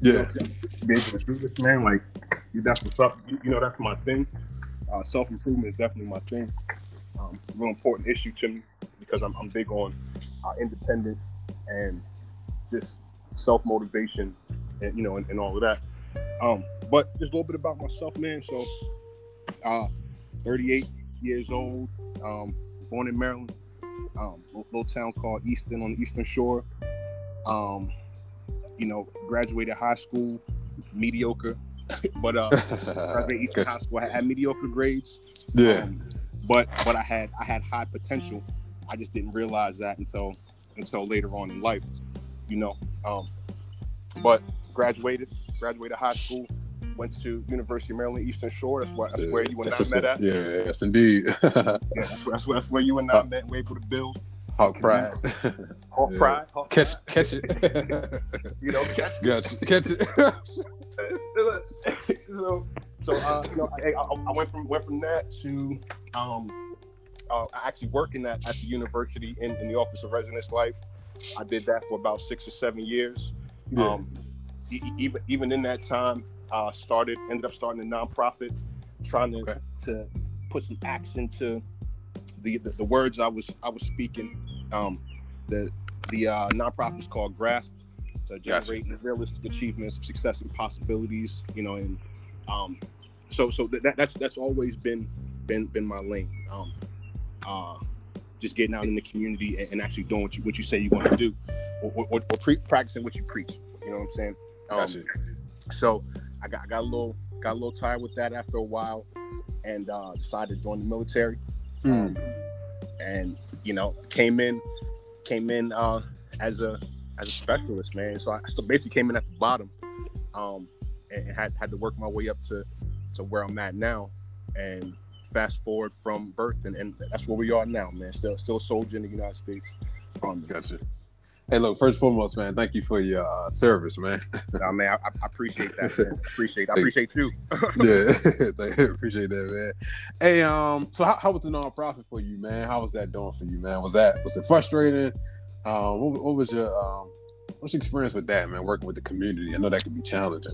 Yeah. To be able to do this, man. Like, that's what's up. You, you know, that's my thing. Uh, Self improvement is definitely my thing. Um, real important issue to me because I'm, I'm big on uh, independence and just self motivation and you know and, and all of that. Um, but just a little bit about myself, man. So, uh, 38 years old, um, born in Maryland, um, little town called Easton on the Eastern Shore. Um, you know, graduated high school, mediocre, but uh, graduated Easton High School. I had mediocre grades. Yeah. Um, but but I had I had high potential. I just didn't realize that until until later on in life, you know. Um, but graduated, graduated high school, went to University of Maryland Eastern Shore. That's where that's Yeah, where you and I met at. Yeah, yes, indeed. Yeah, that's, where, that's, where, that's where you and I Uh, met. We're able to build Hawk pride. Hawk Yeah. Pride. Hawk catch, Pride, catch it. You know, catch Gotcha. Catch it. so, so uh, you know, I, I, I went from went from that to um, uh, actually working at, at the university in, in the Office of Residence Life. I did that for about six or seven years. Yeah. Um, e- even even in that time, uh, started ended up starting a nonprofit, trying to Okay. to put some action to the, the the words I was I was speaking. Um, the the uh, nonprofit is called Grasp to Gotcha. generate realistic achievements success and possibilities. You know, and um, so so that, that's that's always been been been my lane. Um, uh, just getting out in the community and, and actually doing what you what you say you want to do, or, or, or pre- practicing what you preach. You know what I'm saying? Um, Gotcha. So I got I got a little got a little tired with that after a while, and uh, decided to join the military. Mm. Um, and you know came in came in uh, as a as a specialist, man. So I so basically came in at the bottom, um, and had had to work my way up to to where I'm at now, and fast forward from birth, and, and that's where we are now, man. Still still a soldier in the United States. Um, Gotcha. Hey, look. First and foremost, man. Thank you for your uh, service, man. I mean, I, I appreciate that. Man. Appreciate. I appreciate you. yeah, appreciate that, man. Hey, um, so how, how was the nonprofit for you, man? How was that doing for you, man? Was that was it frustrating? Um, what, what was your um, what's your experience with that, man? Working with the community, I know that can be challenging.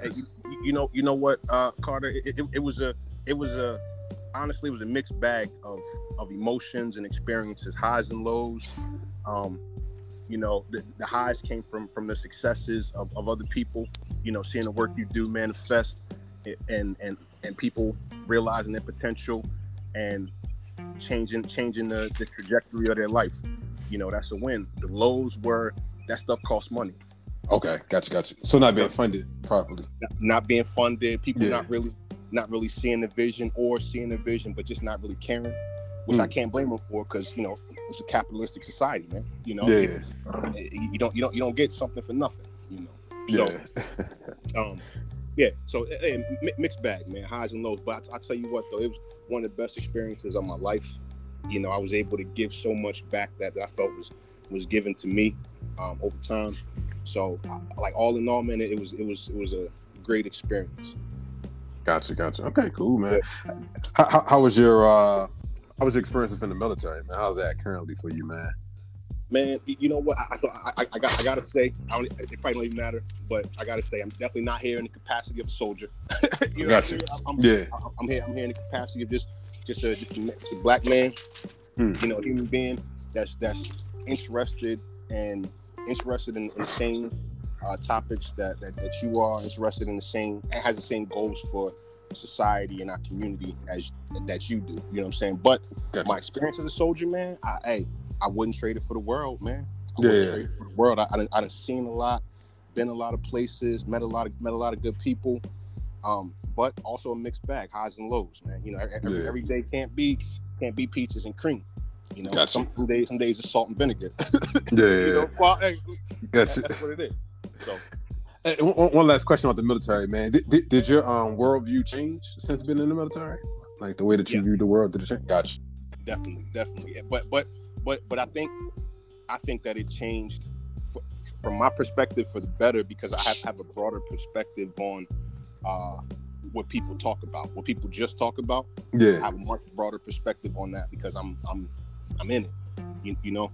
Hey, you, you know, you know what, uh, Carter? It, it, it was a, it was a, honestly, it was a mixed bag of of emotions and experiences, highs and lows. Um, you know, the, the highs came from from the successes of, of other people. You know, seeing the work you do manifest, and and and people realizing their potential, and changing changing the, the trajectory of their life. You know, that's a win. The lows were that stuff costs money. Okay, gotcha, gotcha. So not being funded properly. not being funded, people Yeah. not really not really seeing the vision or seeing the vision, but just not really caring, which I Mm. can't blame them for because you know it's a capitalistic society, man. You know, Yeah, you don't you don't you don't get something for nothing, you know. yeah. So, um, yeah. So, eh, mixed bag, man, highs and lows. But I, I tell you what, though, it was one of the best experiences of my life. You know, I was able to give so much back that, that I felt was was given to me um, over time. So, I, like all in all, man, it was it was it was a great experience. Gotcha, gotcha. Okay, cool, man. How, how, how was your uh how was your experience within the military, man? How's that currently for you, man? Man, you know what? I, I, so I, I, I got I gotta say, I don't, it probably don't even matter, but I gotta say, I'm definitely not here in the capacity of a soldier. you know, Gotcha. I mean? I'm, Yeah, I'm, I'm here. I'm here in the capacity of just just a just a, just a black man, Hmm. you know, human being that's that's interested and interested in, in the same uh, topics that, that that you are interested in the same and has the same goals for society and our community as that you do. You know what I'm saying? But gotcha. my experience as a soldier, man, I hey, I wouldn't trade it for the world, man. I Yeah. trade it for the world. I, I done, I done seen a lot, been a lot of places, met a lot of met a lot of good people. Um, but also a mixed bag, highs and lows, man. You know, every, Yeah. every day can't be can't be peaches and cream. You know, Gotcha. some, some days some days it's salt and vinegar. Yeah, you know, well, hey, gotcha. that's what it is. So Hey, one, one- last question about the military, man. Did, did, did your um worldview change since being in the military? Like the way that you Yeah. view the world, did it change? Gotcha. definitely, definitely. Yeah, But but but but I think I think that it changed f- from my perspective for the better because I have, have a broader perspective on uh, what people talk about, what people just talk about. Yeah, I have a much broader perspective on that because I'm I'm I'm in it. You, you know,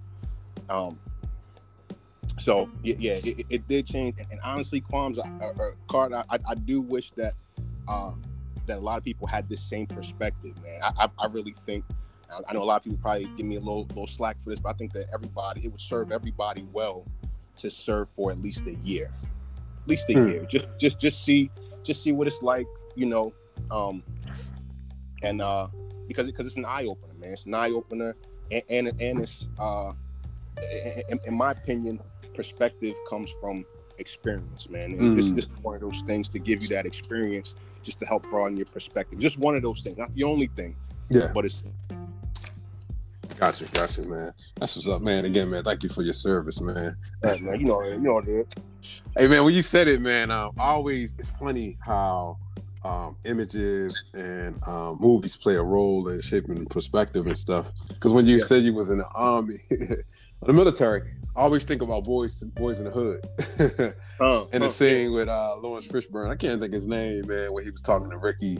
um, so yeah, yeah it, it, did change. And honestly, Qualms, uh, uh, Card, I, I do wish that uh, that a lot of people had this same perspective, man. I, I, I really think. I know a lot of people probably give me a little little slack for this, but I think that everybody it would serve everybody well to serve for at least a year, at least a hmm. year. Just just just see just see what it's like, you know. Um, and uh, because because it's an eye opener, man. It's an eye opener, and and, and it's uh, in, in, my opinion, perspective comes from experience, man. And mm. this, is one of those things to give you that experience, just to help broaden your perspective. Just one of those things, not the only thing. Yeah, but it's. Gotcha, gotcha, man. That's what's up, man. Again, man, thank you for your service, man. Yeah, man, you know, you know, dude. Hey, man, when you said it, man, um, always it's funny how um, images and um, movies play a role in shaping perspective and stuff. Because when you yeah. said you was in the army, the military, I always think about boys, boys in the hood, uh, and the uh, scene yeah. with uh, Laurence Fishburne. I can't think his name, man, when he was talking to Ricky,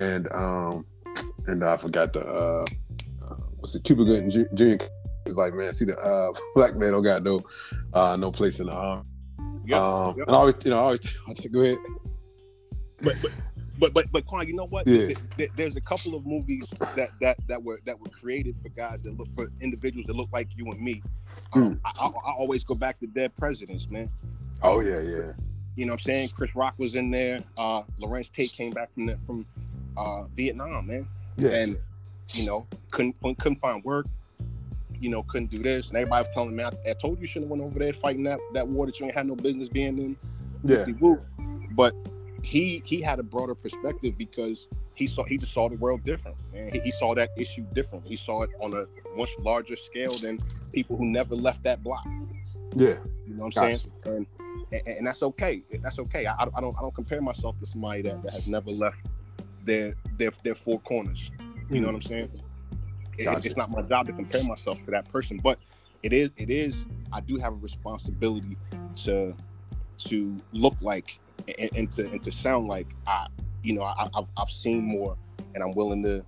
and um, and I forgot the uh, uh, what's the Cuba Gooding Jr. He's like, man, see the uh, black man don't got no uh, no place in the army. Yep, um, yep. And I always, you know, I always I think, go ahead. But, but but but but Quan, you know what? Yeah. There's a couple of movies that that that were that were created for guys that look for individuals that look like you and me. Um, mm. I, I, I, always go back to Dead Presidents, man. Oh yeah, yeah. You know what I'm saying? Chris Rock was in there. Uh, Larenz Tate came back from the, from uh, Vietnam, man. Yeah. And you know couldn't couldn't find work. You know couldn't do this, and everybody was telling me, I, I told you, you shouldn't have went over there fighting that that war that you ain't had no business being in. Yeah. But he he had a broader perspective because he saw he just saw the world different and he, he saw that issue different. He saw it on a much larger scale than people who never left that block. Yeah. You know what i'm gotcha. saying? And, and, and that's okay. That's okay. I, I don't i don't compare myself to somebody that, that has never left their their their four corners. You mm. know what i'm saying? Gotcha. it, it's not my job to compare myself to that person but it is it is i do have a responsibility to to look like and, and to and to sound like I, you know, I, have I've seen more, and I'm willing to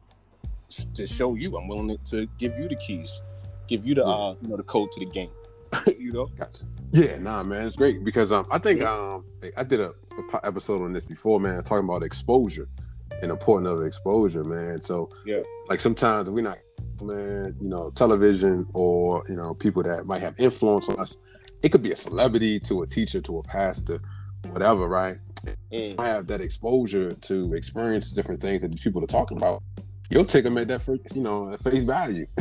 to show you. I'm willing to give you the keys, give you the yeah. uh, you know the code to the game. you know. Gotcha. Yeah, nah, man, it's great because um, I think um, I did a, a episode on this before, man, talking about exposure and importance of exposure, man. So yeah, like sometimes we're not, man, you know, television or you know people that might have influence on us. It could be a celebrity to a teacher to a pastor whatever, right? Mm. I have that exposure to experience different things that these people are talking about. You'll take them at that for you know at face value.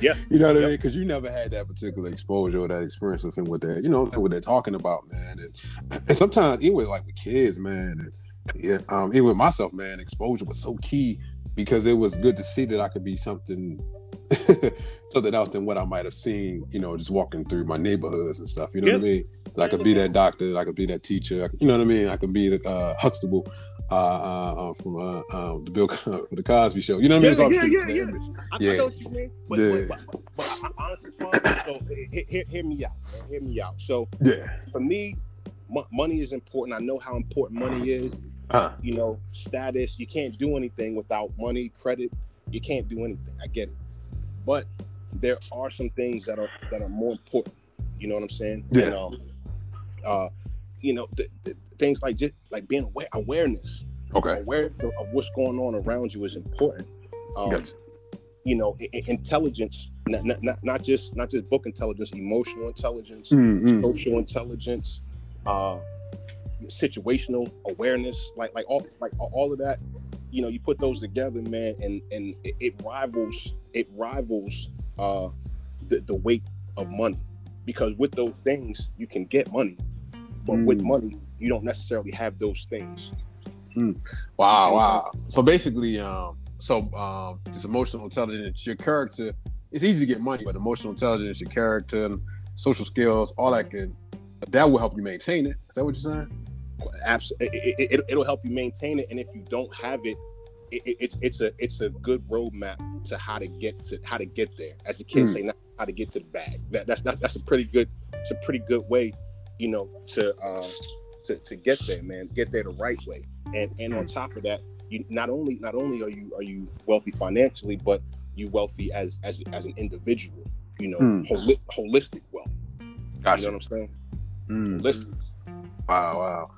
yeah, you know what yep. I mean? Because you never had that particular exposure or that experience with him with that. You know what they're talking about, man. And, and sometimes even with like with kids, man. And, yeah, um, even with myself, man, exposure was so key because it was good to see that I could be something something else than what I might have seen, you know, just walking through my neighborhoods and stuff. You know what I mean? I could be that doctor, I could be that teacher. you know what I mean? I could be the uh, Huxtable uh, uh, uh from uh, um, the Bill the Cosby Show. You know what I mean? Yeah, yeah, yeah. I, yeah. I know what you mean. But, yeah. but, but, but, but honestly, so hear, hear, me out. Man. Hear me out. So yeah, for me, m- money is important. I know how important money is. Uh, you know, status. You can't do anything without money, credit. You can't do anything. I get it. But there are some things that are that are more important. You know what I'm saying? Yeah. And, um, uh, you know, th- th- things like just like being aware awareness. Okay. Aware of what's going on around you is important. Um, yes. You know, I- intelligence, not, not, not not just not just book intelligence, emotional intelligence, mm-hmm. social intelligence, uh, situational awareness, like like all like all of that. You know, you put those together, man, and and it, it rivals it rivals uh, the, the weight of money because with those things you can get money but mm. with money you don't necessarily have those things mm. wow wow so basically um so um this emotional intelligence your character it's easy to get money but emotional intelligence your character social skills all that can that will help you maintain it is that what you're saying absolutely it, it, it'll help you maintain it and if you don't have it it, it's it's a it's a good roadmap to how to get to how to get there. As the kids mm. say, not how to get to the bag. That, that's not, that's a pretty good it's a pretty good way, you know, to uh, to to get there, man. Get there the right way. And and on top of that, you not only not only are you are you wealthy financially, but you wealthy as as as an individual. You know, mm. holi- holistic wealth. Gotcha. You know what I'm saying? Mm. Listen, Wow, wow,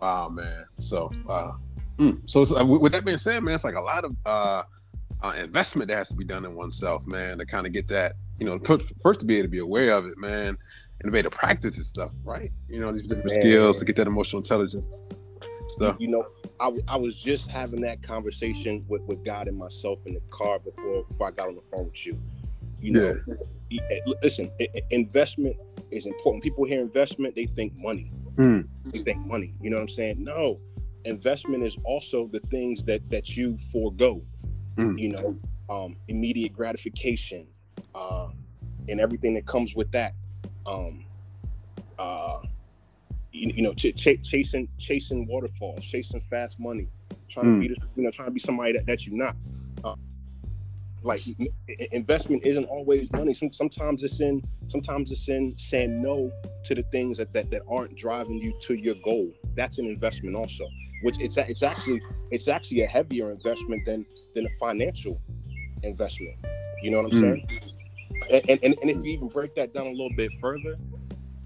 wow, man. So, uh, mm. so it's, uh, with with that being said, man, it's like a lot of uh, uh, investment that has to be done in oneself, man, to kind of get that, you know, first to be able to be aware of it, man, and to way to practice this stuff, right? You know, these different Man. skills to get that emotional intelligence stuff. you know, I, I was just having that conversation with, with God and myself in the car before before I got on the phone with you. You know, eh, listen, investment is important. People hear investment, they think money. Hmm. They think money. You know what I'm saying? No, investment is also the things that that you forego. Hmm. You know, um, immediate gratification, uh, and everything that comes with that. Um, uh, you, you know, ch- ch- chasing chasing waterfalls, chasing fast money, trying Mm. to be this, you know, trying to be somebody that, that you're not. Uh, like investment isn't always money. Some, sometimes it's in sometimes it's in saying no to the things that, that that aren't driving you to your goal. That's an investment also. Which it's it's actually it's actually a heavier investment than than a financial investment. You know what I'm Mm. saying? And, and, and if you even break that down a little bit further,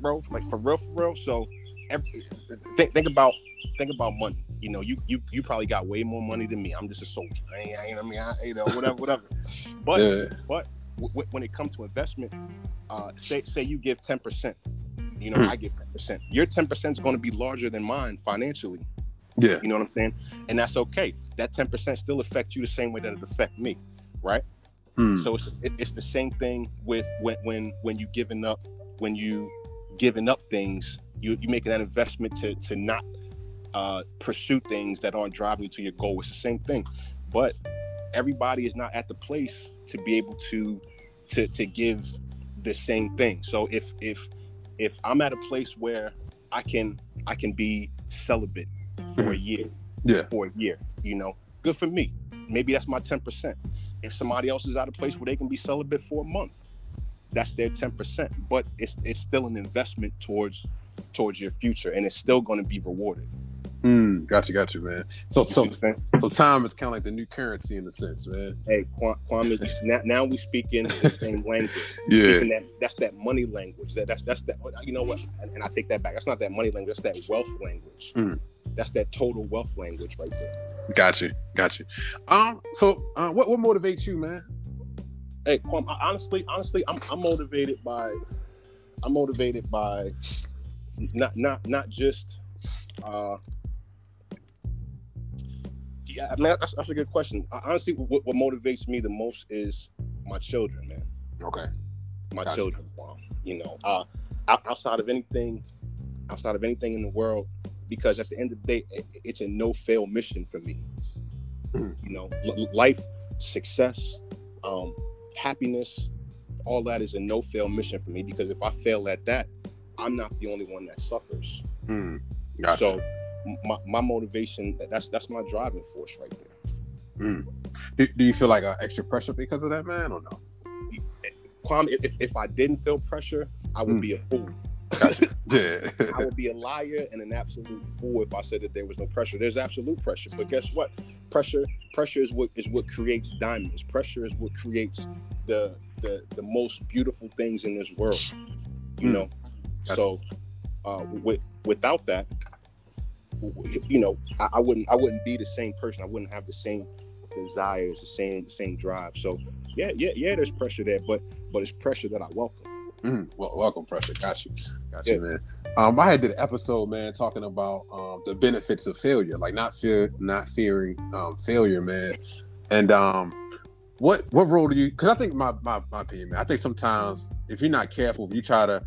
bro, like for real, for real. So, every, think think about think about money. You know, you you you probably got way more money than me. I'm just a soldier. I ain't, I, ain't, I mean, I, you know, whatever, whatever. But Yeah. w- w- when it comes to investment, uh, say say you give ten percent. You know, Hmm. I give ten percent. Your ten percent is going to be larger than mine financially. Yeah. You know what I'm saying? And that's okay. That ten percent still affects you the same way that it affect me, right? Hmm. So it's it, it's the same thing with when when when you giving up when you giving up things you you making that investment to to not uh, pursue things that aren't driving you to your goal. It's the same thing, but everybody is not at the place to be able to to to give the same thing. So if if if I'm at a place where I can I can be celibate for a year, Yeah. for a year, you know, good for me. Maybe that's my ten percent. If somebody else is at a place where they can be celibate for a month, that's their ten percent. But it's it's still an investment towards towards your future, and it's still going to be rewarded. Hmm. Got you. Got you, man. So, so, what I'm saying? so time is kind of like the new currency in a sense, man. Hey, Kwa- Kwame, now, now we speak in the same language. Yeah. That, that's that money language. That that's that's that. You know what? And, and I take that back. That's not that money language. That's that wealth language. Mm. That's that total wealth language right there. Got you. Got you. Um. So, uh, what what motivates you, man? Hey, I- honestly, honestly, I'm I'm motivated by, I'm motivated by, not not not just, uh, yeah, I mean, that's, that's a good question. Honestly, what, what motivates me the most is my children, man. Okay. my Gotcha. children. Wow. You know, uh, outside of anything, outside of anything in the world, because at the end of the day, it's a no fail mission for me. Mhm. You know, life, success, um, happiness, all that is a no fail mission for me because if I fail at that, I'm not the only one that suffers. Hmm. Gotcha. So, my, my motivation that's that's my driving force right there. Hmm. Do, do you feel like uh, extra pressure because of that, man, or no? Kwame, if, if I didn't feel pressure, I would Mm. be a fool. Yeah. I would be a liar and an absolute fool if I said that there was no pressure. There's absolute pressure, but guess what? Pressure, pressure is what is what creates diamonds. Pressure is what creates the the the most beautiful things in this world. You Hmm. know, That's- so uh, with without that, you know, I, I wouldn't I wouldn't be the same person. I wouldn't have the same desires, the same the same drive. So yeah, yeah, yeah. There's pressure there, but but it's pressure that I welcome. Mm, well, welcome, pressure. Got you, got Yeah. you, man. Um, I had did an episode, man, talking about um the benefits of failure, like not fear, not fearing um failure, man. And um, what what role do you? Because I think my, my my opinion, man, I think sometimes if you're not careful, if you try to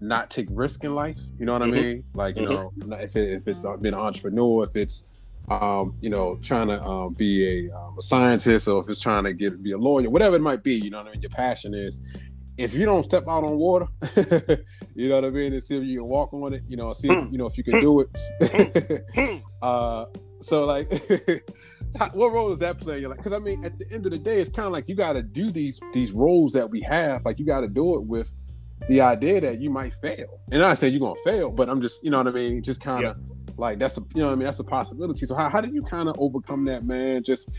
not take risk in life, you know what Mhm. I mean? Like you Mhm. know, if it, if it's uh, being an entrepreneur, if it's um, you know, trying to um, be a, um, a scientist, or if it's trying to get be a lawyer, whatever it might be, you know what I mean. Your passion is if you don't step out on water, you know what I mean, and see if you can walk on it, you know, see if, you know if you can do it. Mm. Mm. uh, so like, what role does that play? you Like, because I mean, at the end of the day, it's kind of like you got to do these these roles that we have. Like, you got to do it with the idea that you might fail. And I say you're gonna fail, but I'm just, you know what I mean, just kind of like that's a, you know what I mean, that's a possibility. So how how did you kind of overcome that, man? Just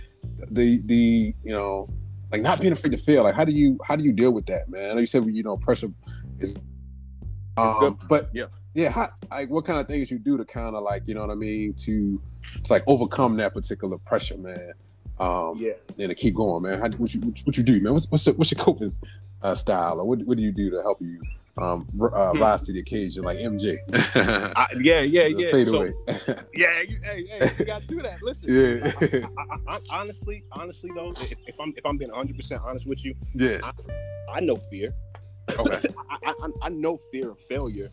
the the you know like not being afraid to fail like how do you how do you deal with that man know you said you know pressure is Um, but Yeah. yeah, how, like what kind of things you do to kind of like you know what I mean to to like overcome that particular pressure, man. Um, Yeah. and to keep going, man. How, what you what, you do, man? What's what's your, what's your coping uh, style, or what what do you do to help you um uh, Hmm. rise to the occasion, like MJ? I, yeah, yeah, yeah. Fade So, away. yeah, you, hey, hey, you gotta do that. Listen, yeah, I, I, I, honestly, honestly though, if, if I'm if I'm being 100 percent honest with you, yeah. I know fear. Okay. I, I, I know fear of failure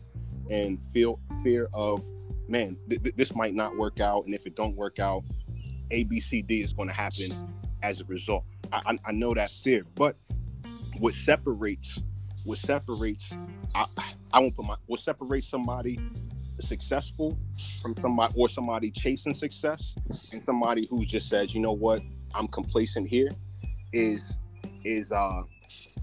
and feel fear of man th- th- this might not work out and if it don't work out a b c d is going to happen as a result I, I, I know that fear but what separates what separates I, I won't put my what separates somebody successful from somebody or somebody chasing success and somebody who just says you know what i'm complacent here is is uh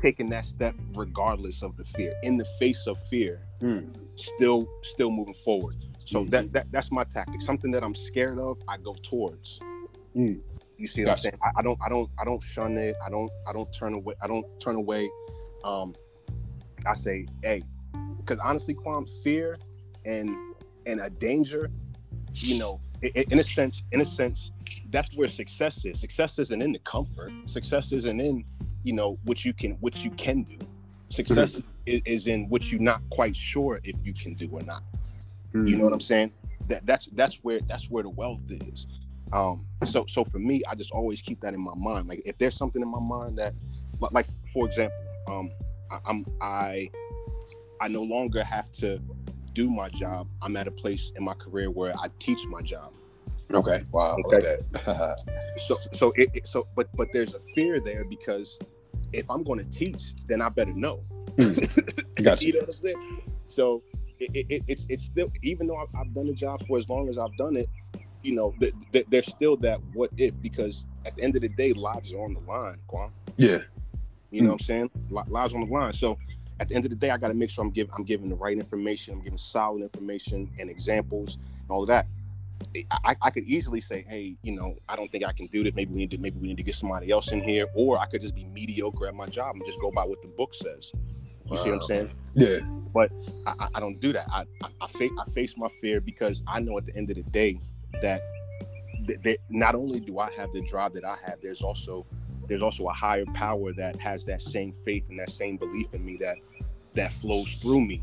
taking that step regardless of the fear in the face of fear Hmm. still still moving forward so Mhm. that, that that's my tactic something that i'm scared of i go towards Mm. you see what Gotcha. i'm saying I, I don't i don't i don't shun it i don't i don't turn away i don't turn away um i say hey because honestly quam fear and and a danger you know in a sense in a sense that's where success is. Success isn't in the comfort. Success isn't in you know what you can what you can do. Success is, is in what you're not quite sure if you can do or not. You know what i'm saying? That that's that's where that's where the wealth is. Um so so for me i just always keep that in my mind. Like if there's something in my mind that like for example um I, i'm i i no longer have to do my job i'm at a place in my career where i teach my job Okay. Wow. Okay. like that. so so it, it- so but but there's a fear there because if i'm going to teach then i better know hmm. Gotcha. you know what i'm saying so it, it, it- it's it's still even though I've, I've done the job for as long as i've done it you know th- th- there's still that what if because at the end of the day lives are on the line Quan. Yeah. You know what hmm. i'm saying Li- lives on the line so at the end of the day i got to make sure i'm giving i'm giving the right information i'm giving solid information and examples and all of that I, I could easily say, hey, you know, I don't think I can do this. Maybe we need to maybe we need to get somebody else in here, or I could just be mediocre at my job and just go by what the book says. You see what I'm saying? Yeah. But I, I don't do that. I I, I, fa- I face my fear because I know at the end of the day that, that, that not only do I have the drive that I have, there's also there's also a higher power that has that same faith and that same belief in me that that flows through me.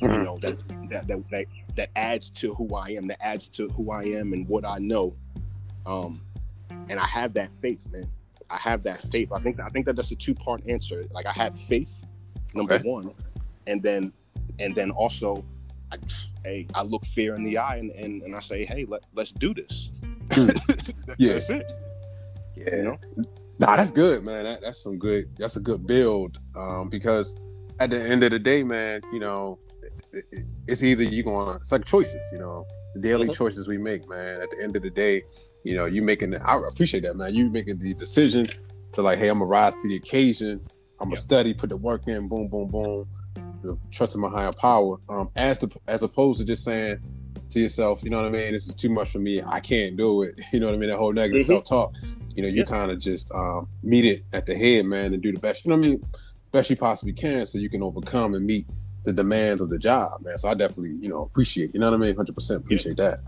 You Mhm. know that that that that that adds to who I am. That adds to who I am and what I know. Um, and I have that faith, man. I have that faith. I think I think that that's a two part answer. Like I have faith, number Okay. one, and then and then also, I, hey, I look fear in the eye and and, and I say, hey, let let's do this. Yeah. That's it. Yeah. You know. Nah, that's good, man. That, that's some good. That's a good build. Um, because at the end of the day, man, you know, it, it- it's either you going. It's like choices, you know, the daily Mhm. choices we make, man. At the end of the day, you know, you making. The, I appreciate that, man. You making the decision to like, hey, I'm gonna rise to the occasion. I'm gonna Yeah. study, put the work in, boom, boom, boom. You know, trusting my higher power. Um, as to as opposed to just saying to yourself, you know what I mean, this is too much for me. I can't do it. You know what I mean? That whole negative Mhm. self talk you know, you Yeah. kind of just um, meet it at the head, man, and do the best. You know what I mean? Best you possibly can, so you can overcome and meet the demands of the job, man. So I definitely, you know, appreciate. You know what I mean? Hundred percent appreciate that.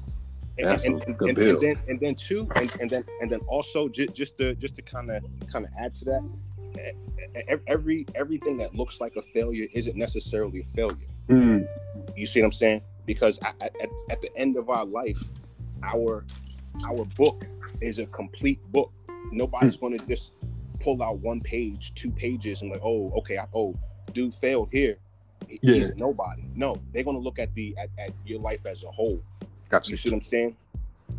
and, That's and, and, good and, build. and then and then two and, and then and then also just just to just to kind of kind of add to that every everything that looks like a failure isn't necessarily a failure Mm, you see what i'm saying because at, at, at the end of our life our our book is a complete book nobody's going to just pull out one page two pages and like oh okay I, oh dude failed here He- Yeah. he's nobody no they're going to look at the at, at your life as a whole gotcha. you see what I'm saying?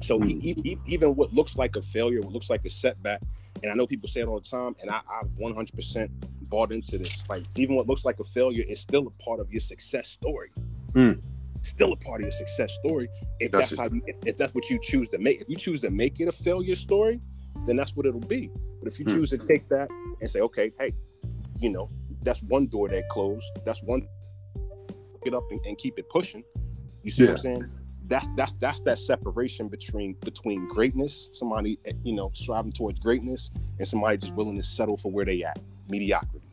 So e- e- e- even what looks like a failure, what looks like a setback, and I know people say it all the time, and I, I've 100% bought into this. Like even what looks like a failure is still a part of your success story. Mm. Still a part of your success story. If that's, Gotcha. how you, if, if that's what you choose to make, if you choose to make it a failure story, then that's what it'll be. But if you Mm. choose to take that and say, okay, hey, you know, that's one door that closed. That's one. Get up and, and keep it pushing. You see what I'm saying? That's that's that's that separation between between greatness, somebody eh, you know striving towards greatness, and somebody just willing to settle for where they at, mediocrity.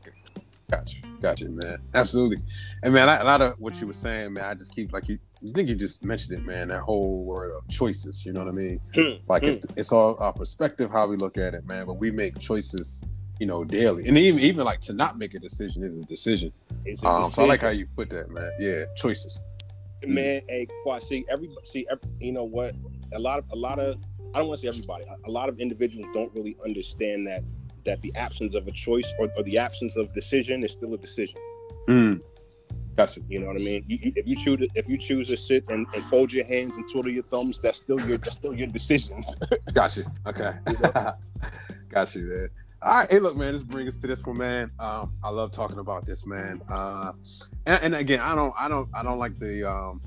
Gotcha, gotcha, man. Absolutely, and man, a lot of what you were saying, man, I just keep like you. You think you just mentioned it, man? That whole word of choices. You know what I mean? Hmm, like it's it's all our perspective, how we look at it, man. But we make choices, you know, daily, and even even like to not make a decision is a decision. It's a Um, so I like how you put that, man. Yeah, choices. man. Hey, Quad, see, every see, every, you know what? A lot of a lot of I don't want to say everybody. A lot of individuals don't really understand that that the absence of a choice or, or the absence of decision is still a decision. Mm. Gotcha. You know what I mean? You, you, if you choose to, if you choose to sit and, and fold your hands and twiddle your thumbs, that's still your that's still your decision. Gotcha. Okay. Got you, man. All right. Hey, look, man. This brings us to this one, man. Um, I love talking about this, man. Uh, and, and again, I don't, I don't, I don't like the, um,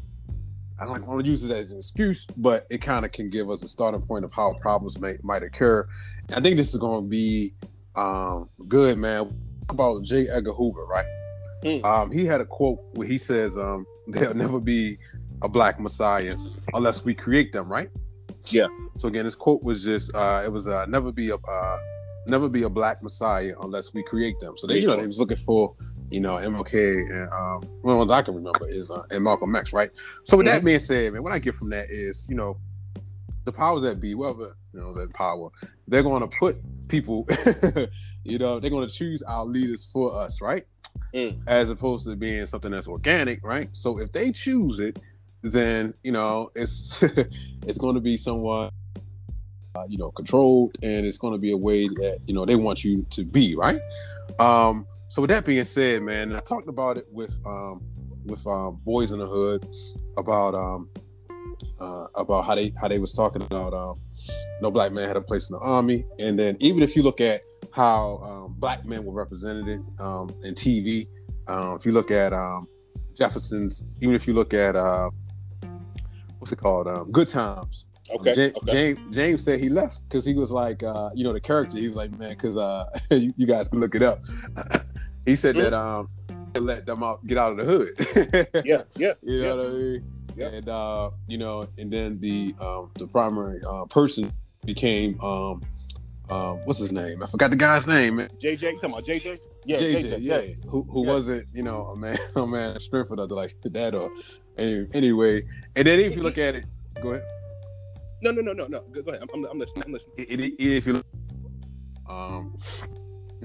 I don't like want to use it as an excuse, but it kind of can give us a starting point of how problems may might occur. I think this is going to be um, good, man. About J. Edgar Hoover, right? Hmm. Um, he had a quote where he says, um, "There'll never be a black messiah unless we create them," right? Yeah. So again, this quote was just, uh, it was uh, never be a, uh, never be a black messiah unless we create them. So they, you know, they was looking for, you know, MLK and um, one ones I can remember is uh, and Malcolm X, right? So with that being said, man, what I get from that is, you know, the powers that be, whoever you know that power, they're going to put people, you know, they're going to choose our leaders for us, right? Mm. As opposed to being something that's organic, right? So if they choose it, then you know it's it's going to be somewhat uh, you know controlled and it's going to be a way that you know they want you to be right um so with that being said man i talked about it with um with um boys in the hood about um uh about how they how they was talking about um no black man had a place in the army and then even if you look at how um, black men were represented um in tv um if you look at um jefferson's even if you look at uh what's it called um good times Okay. Ja- okay. James James said he left because he was like, uh, you know, the character. He was like, man, because uh, you, you guys can look it up. he said that um, they let them out, get out of the hood. Yeah. Yeah. you know yeah. what I mean. Yeah. And uh, you know, and then the um, the primary uh, person became um, uh, what's his name? I forgot the guy's name. Man. JJ, talking about JJ? Yeah. JJ, JJ. yeah, yeah. who who Yeah. wasn't, you know, a man, a man of strength or nothing like that. Or anyway, and then if you look at it, go ahead. No, no, no, no, no. Go, ahead. I'm, I'm, I'm listening. I'm listening. if you look, um,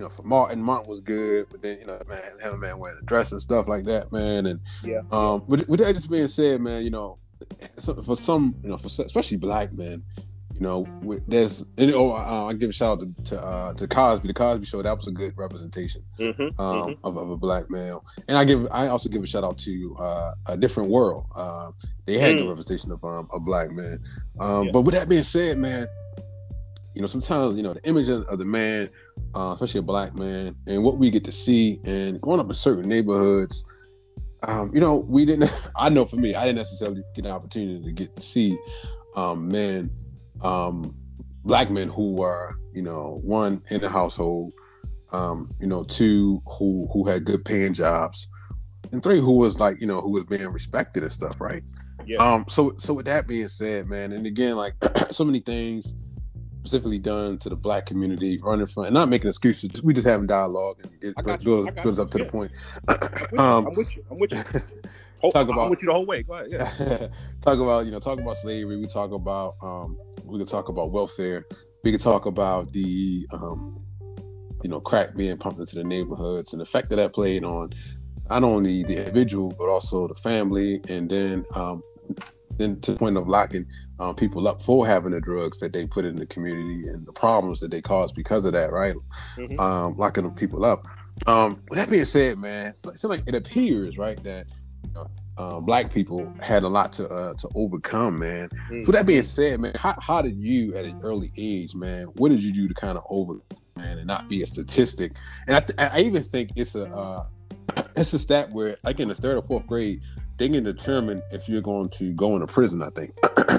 you know, for Martin, Martin was good, but then you know, man, a man wearing a dress and stuff like that, man, and Yeah. um, with, with that just being said, man, you know, for some, you know, for especially black men, you know, with, there's, and, oh, uh, I give a shout out to to, uh, to Cosby, the Cosby Show, that was a good representation Mm-hmm. um, of, of a black male. And I give I also give a shout out to uh, a different world. Uh, they had Mm. representation of um, a black man. Um, Yeah. But with that being said, man, you know sometimes you know the image of, of the man, uh, especially a black man, and what we get to see, and growing up in certain neighborhoods. Um, you know, we didn't. I know for me, I didn't necessarily get an opportunity to get to see um, men, um, black men who were, you know, one in the household, um, you know, two who who had good paying jobs, and three who was like, you know, who was being respected and stuff, right? Yeah. Um, so so with that being said, man, and again, like so many things specifically done to the black community, running from and not making excuses. We just having dialogue and get I got you. build, I got build us you. up to Yeah. the point. I'm with you. I'm with you. I'm with you. Talk I'm about- with you the whole way. Go ahead. Yeah. talk about you know talk about slavery. We talk about um, we can talk about welfare. We can talk about the um, you know crack being pumped into the neighborhoods and the effect that that played on not only the individual but also the family, and then um, then to the point of locking um, people up for having the drugs that they put in the community and the problems that they cause because of that, right? Mhm. Um, locking people up. Um, with that being said, man, it's like, it's like it appears right that know, uh, black people had a lot to uh, to overcome, man. Mm. So that being said, man, how, how did you at an early age, man? What did you do to kind of over, man, and not be a statistic? And I, th- I even think it's a uh, it's a stat where, like in the third or fourth grade, they can determine if you're going to go into prison. I think.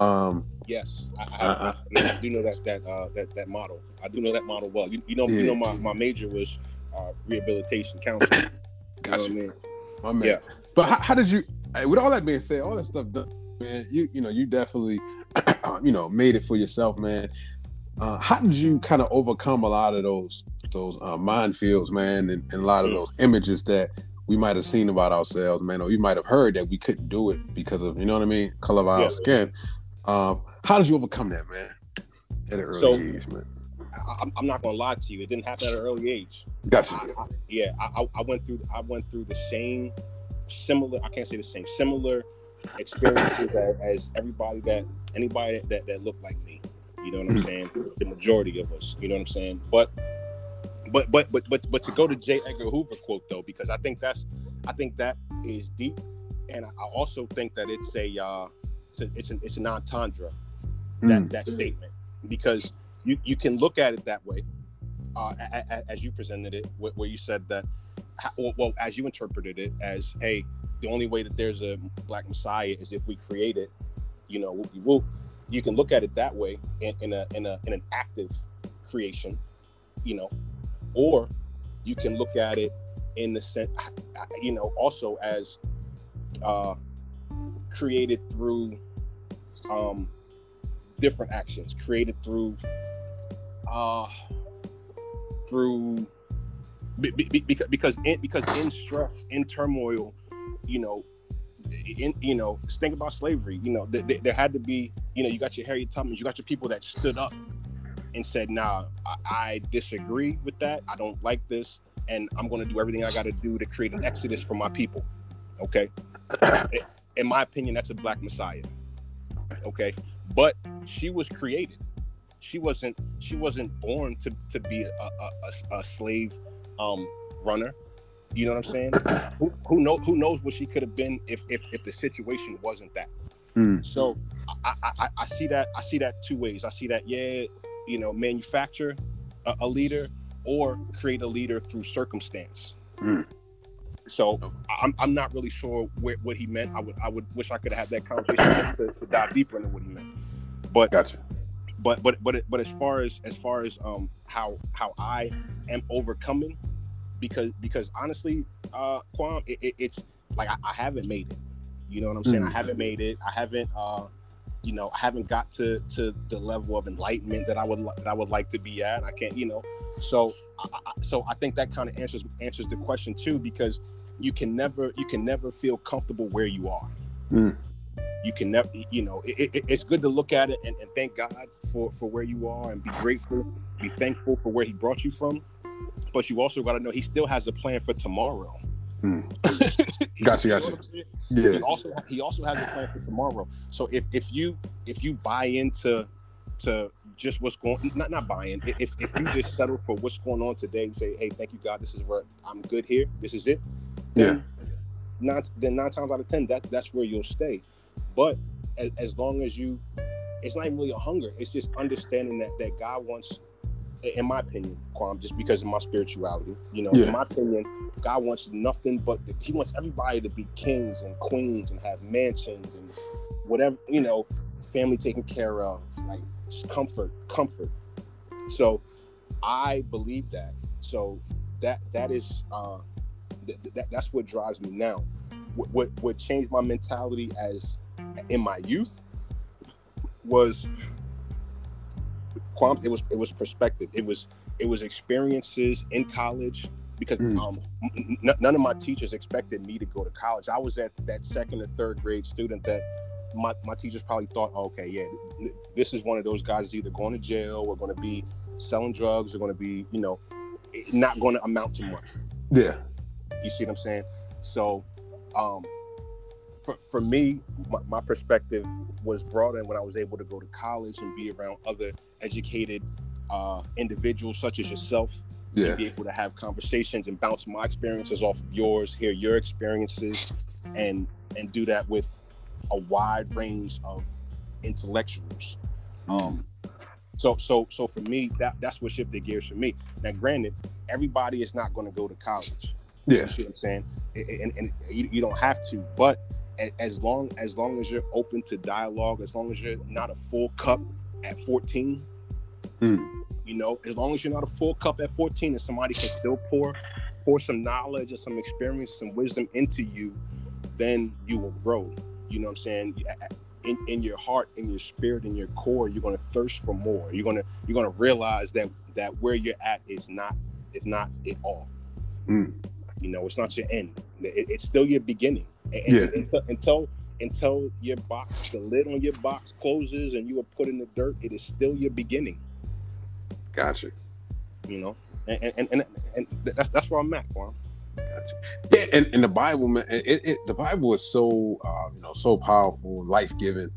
um, Yes, I, I, Uh, I, I do know that that uh, that that model. I do know that model well. You, you know, you know, my, my major was uh, rehabilitation counseling. You know what I Gotcha. mean? my man. Yeah. But how, how did you? uh, With all that being said, all that stuff done, man. You you know you definitely, you know, made it for yourself, man. Uh, how did you kind of overcome a lot of those those uh, minefields, man, and, and a lot of mm. those images that we might have seen about ourselves, man, or you might have heard that we couldn't do it because of you know what I mean, color of our yeah, skin. Um, how did you overcome that, man? At an early so, age, man. I, am not gonna lie to you. It didn't happen at an early age. Gotcha. I, I, yeah, I, I went through. I went through the same, similar. I can't say the same. Similar experiences as, as, everybody that anybody that, that, that looked like me. You know what I'm hmm. saying? The majority of us. You know what I'm saying? But but but but but but to go to J. Edgar Hoover quote though, because I think that's I think that is deep, and I also think that it's a uh, it's a, it's, an, it's an entendre that mm. that statement because you you can look at it that way, uh, a, a, as you presented it, where you said that, well, as you interpreted it as, hey, the only way that there's a black messiah is if we create it. You know, we will. You can look at it that way in, in a in a in an active creation, you know, or you can look at it in the sense, you know, also as uh, created through um, different actions, created through uh, through be, be, because because in, because in stress, in turmoil, you know, in, you know, think about slavery. You know, th- th- there had to be, you know, you got your Harriet Tubmans, you got your people that stood up and said, "Nah, I, I disagree with that. I don't like this, and I'm going to do everything I got to do to create an exodus for my people." Okay, in my opinion, that's a black messiah. Okay, but she was created. She wasn't. She wasn't born to to be a, a, a slave um, runner. You know what I'm saying? who, who knows? Who knows what she could have been if, if if the situation wasn't that. Mm. So I, I, I see that I see that two ways. I see that yeah, you know, manufacture a, a leader or create a leader through circumstance. Mm. So I'm, I'm not really sure where, what he meant. I would I would wish I could have had that conversation to, to, dive deeper into what he meant. But gotcha. But but but but as far as as far as um how how I am overcoming, because because honestly, uh, Quam, it, it, it's like I, I, haven't made it. You know what I'm saying? Mm. I haven't made it. I haven't uh you know, I haven't got to to the level of enlightenment that I would that I would like to be at. I can't, you know, so I, so I think that kind of answers answers the question too because you can never you can never feel comfortable where you are. Mm. You can never, you know, it, it, it's good to look at it and, and thank God for for where you are and be grateful, be thankful for where He brought you from. But you also got to know He still has a plan for tomorrow. Mm. Gotcha, gotcha. Yeah. He also he also has a plan for tomorrow. So if if you if you buy into to just what's going not not buying if if you just settle for what's going on today and say hey thank you God this is where I'm good here this is it then yeah nine then nine times out of ten that that's where you'll stay but as, as long as you it's not even really a hunger it's just understanding that that God wants in my opinion, Quam, just because of my spirituality, you know, yeah. in my opinion, God wants nothing but the, He wants everybody to be kings and queens and have mansions and whatever, you know, family taken care of, like comfort, comfort. So I believe that. So that that is uh, th- that that's what drives me now. What, what what changed my mentality as in my youth was it was it was perspective. It was it was experiences in college because mm. um, n- none of my teachers expected me to go to college. I was at that second or third grade student that my, my teachers probably thought, oh, okay, yeah, this is one of those guys is either going to jail or going to be selling drugs or going to be, you know, not going to amount to much. Yeah. You see what I'm saying? So, um, for, for me, my, my perspective was broadened when I was able to go to college and be around other educated uh, individuals such as yourself yeah. and be able to have conversations and bounce my experiences off of yours, hear your experiences, and and do that with a wide range of intellectuals. Um, so so so for me, that that's what shifted gears for me. Now, granted, everybody is not going to go to college. Yeah, you what I'm saying, and, and you, you don't have to, but as long as long as you're open to dialogue, as long as you're not a full cup at 14, mm. you know, as long as you're not a full cup at 14 and somebody can still pour pour some knowledge and some experience, some wisdom into you, then you will grow. You know what I'm saying? In, in your heart, in your spirit, in your core, you're gonna thirst for more. You're gonna you're gonna realize that that where you're at is not is not it all. Mm. You know, it's not your end. It, it's still your beginning. And, Yeah. Until, until until your box, the lid on your box closes and you are put in the dirt, it is still your beginning. Gotcha. You know, and and and, and that's that's where I'm at, Quan. Gotcha. Yeah, and, and the Bible, man, it, it the Bible is so uh, you know so powerful, life giving.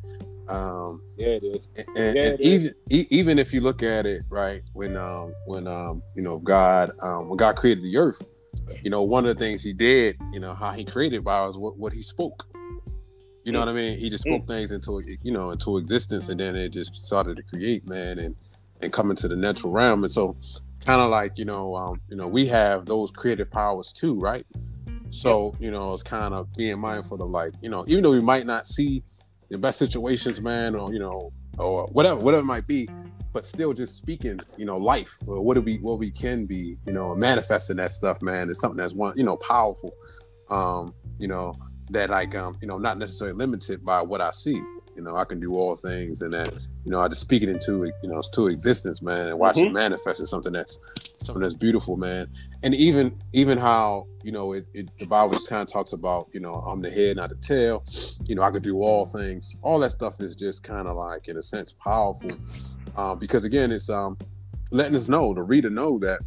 Um, Yeah, it is. and, Yeah, and it is. even e- even if you look at it right when um when um you know God um when God created the earth, you know one of the things He did, you know how He created was what, what He spoke. You know what I mean? He just spoke things into you know into existence, and then it just started to create, man, and and come into the natural realm. And so, kind of like you know, um, you know, we have those creative powers too, right? So you know, it's kind of being mindful of like you know, even though we might not see the best situations, man, or you know, or whatever, whatever it might be, but still just speaking, you know, life or what do we what we can be, you know, manifesting that stuff, man, is something that's one, you know, powerful. Um, you know, that like um, you know, not necessarily limited by what I see. You know, I can do all things and that, you know, I just speak it into you know, to existence, man, and watch it manifest as something that's something that's beautiful, man. And even even how, you know, it, it the Bible just kind of talks about, you know, I'm the head, not the tail. You know, I could do all things. All that stuff is just kind of like in a sense powerful. Um, because again, it's um letting us know, the reader know that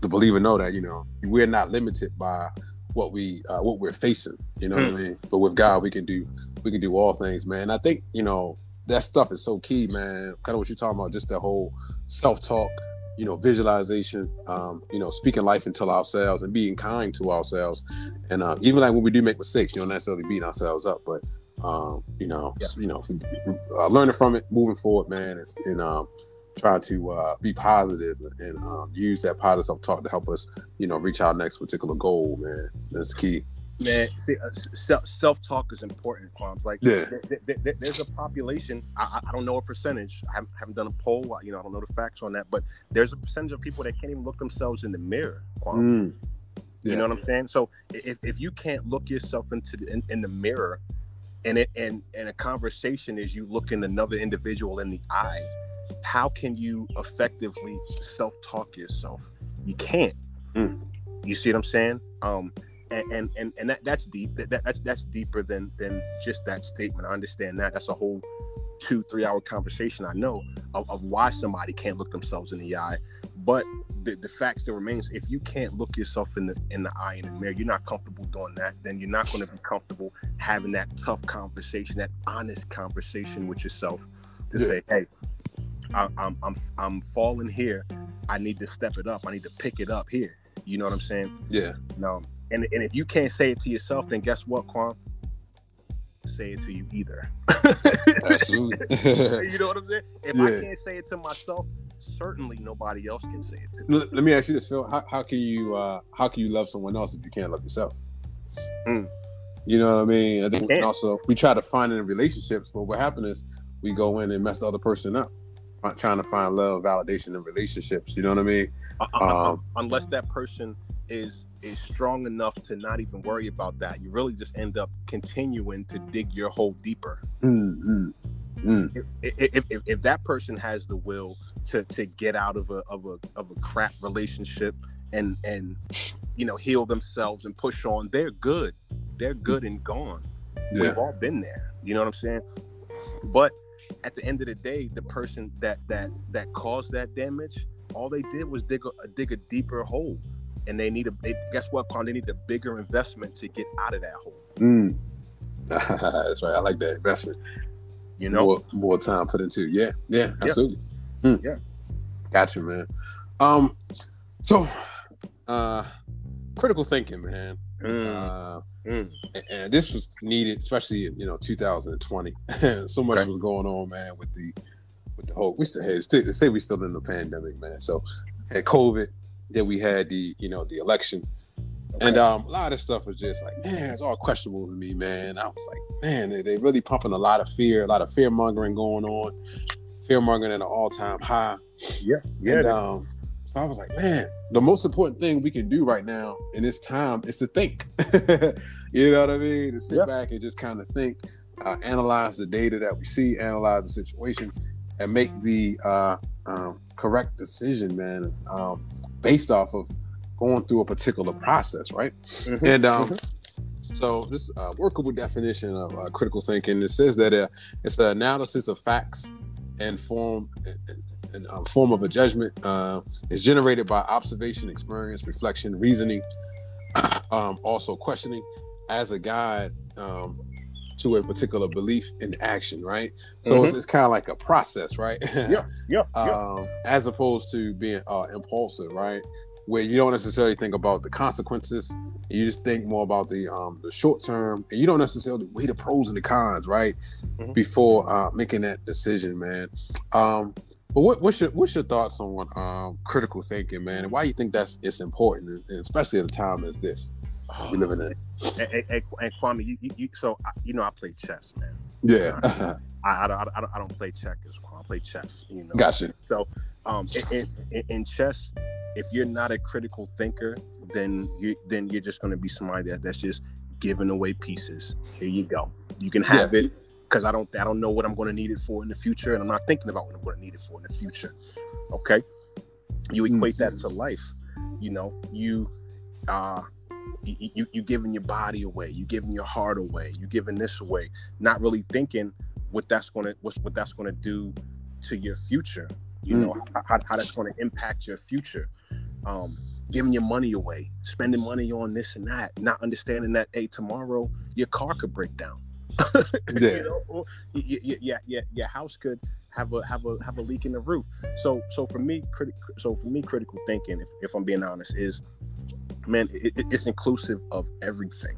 the believer know that, you know, we're not limited by what we uh, what we're facing. You know what I mean? But with God, we can do we can do all things, man. I think you know that stuff is so key, man. Kind of what you're talking about, just the whole self talk, you know, visualization, um, you know, speaking life into ourselves and being kind to ourselves, and uh, even like when we do make mistakes, you don't necessarily beating ourselves up, but um, you know, Yeah. you know, uh, learning from it, moving forward, man, and, and um, trying to uh, be positive and um, use that positive self talk to help us, you know, reach our next particular goal, man. That's key. Man, see, uh, self talk is important, Quams. Like, Yeah. th- th- th- there's a population. I, I don't know a percentage. I haven't, haven't done a poll. You know, I don't know the facts on that. But there's a percentage of people that can't even look themselves in the mirror, Quam. Mm. You know what I'm saying? So if, if you can't look yourself into the, in, in the mirror, and it and and a conversation is you looking another individual in the eye, how can you effectively self talk yourself? You can't. Mm. You see what I'm saying? Um, and and and, and that, that's deep. That, that that's that's deeper than than just that statement. I understand that. That's a whole two three hour conversation. I know of, of why somebody can't look themselves in the eye, but the, the fact still remains: if you can't look yourself in the in the eye in the mirror, you're not comfortable doing that. Then you're not going to be comfortable having that tough conversation, that honest conversation with yourself to Yeah. say, "Hey, I, I'm I'm I'm falling here. I need to step it up. I need to pick it up here." You know what I'm saying? Yeah. No. And and if you can't say it to yourself, then guess what, Quan? Say it to you either. Absolutely. you know what I'm saying? If Yeah. I can't say it to myself, certainly nobody else can say it to me. let, let me ask you this, Phil. How, how can you uh, how can you love someone else if you can't love yourself? Mm. You know what I mean? I think we also we try to find it in relationships, but what happens is we go in and mess the other person up, trying to find love, validation in relationships. You know what I mean? Uh, uh, uh, Um, Unless that person is is strong enough to not even worry about that, you really just end up continuing to dig your hole deeper. Mm, mm, mm. if, if, if, if that person has the will to to get out of a of a of a crap relationship and and you know heal themselves and push on, they're good. They're good and gone. Yeah. We've all been there. You know what I'm saying? But at the end of the day, the person that that that caused that damage, all they did was dig a dig a deeper hole. And they need a they, guess what, Con? They need a bigger investment to get out of that hole. Mm. That's right. I like that investment. You know? more, more time put into. it. Yeah, yeah, absolutely. Mm. Yeah. Gotcha, man. Um, so, uh, critical thinking, man. Mm, Uh, mm. and, and this was needed, especially in you know 2020. so much Okay. was going on, man, with the with the whole. We still had still, say we still in the pandemic, man. So had COVID, then we had the you know the election, and um, a lot of stuff was just like, man, it's all questionable to me, man. I was like, man, they, they really pumping a lot of fear, a lot of fear mongering going on, fear mongering at an all time high. Yeah, yeah. And um, so I was like, man, the most important thing we can do right now in this time is to think. you know what I mean? To sit Yeah. back and just kind of think, uh, analyze the data that we see, analyze the situation, and make the uh, um, correct decision, man. Um, based off of going through a particular process, right? Mhm. And um, Mm-hmm. so this uh, workable definition of uh, critical thinking it says that uh, it's an analysis of facts and form and um, form of a judgment uh, is generated by observation, experience, reflection, reasoning, um, also questioning as a guide um, to a particular belief in action, right? So it's, it's kind of like a process, right? Mm-hmm. Yeah, yeah, yeah. um, as opposed to being uh, impulsive, right? Where you don't necessarily think about the consequences, you just think more about the um, the short term, and you don't necessarily weigh the pros and the cons, right, Mhm. before uh, making that decision, man. Um, but what, what's your what's your thoughts on um, critical thinking, man, and why you think that's it's important, especially at a time as this we living in? and, and, and, and Kwame, you, you, you so I- you know I play chess, man. Yeah, I, I, don't- I, don't, I don't play checkers. I play chess. You know. gotcha. So, um, in, in- in chess, if you're not a critical thinker, then you then you're just going to be somebody that, that's just giving away pieces. Here you go. You can have it because I don't I don't know what I'm going to need it for in the future, and I'm not thinking about what I'm going to need it for in the future. Okay. You equate that to life. You know, you uh you, you you giving your body away, you giving your heart away, you giving this away, not really thinking what that's gonna what's what that's gonna do to your future. You know how, how, how that's gonna impact your future. Um, giving your money away, spending money on this and that, not understanding that hey tomorrow your car could break down. Yeah. you know, or y- y- y- yeah, yeah, your house could have a have a have a leak in the roof. So so for me, criti- so for me, critical thinking, if, if I'm being honest, is man, it- it's inclusive of everything.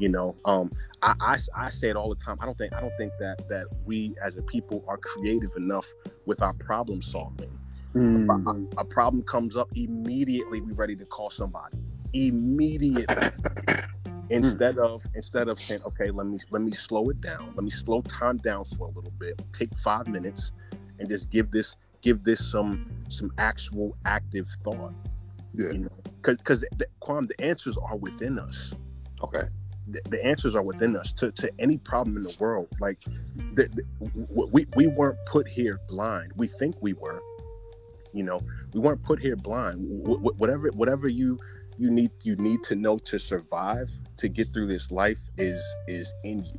You know, um, I, I I say it all the time. I don't think I don't think that that we as a people are creative enough with our problem solving. Mm. A problem comes up immediately. We're ready to call somebody immediately instead of instead of saying okay let me let me slow it down let me slow time down for a little bit take five minutes and just give this give this some some actual active thought Yeah. you know because the, Kwame, the answers are within us Okay. the, the answers are within us to, to any problem in the world like the, the, we, we weren't put here blind we think we were you know we weren't put here blind. Wh- wh- whatever whatever you you need you need to know to survive to get through this life is is in you.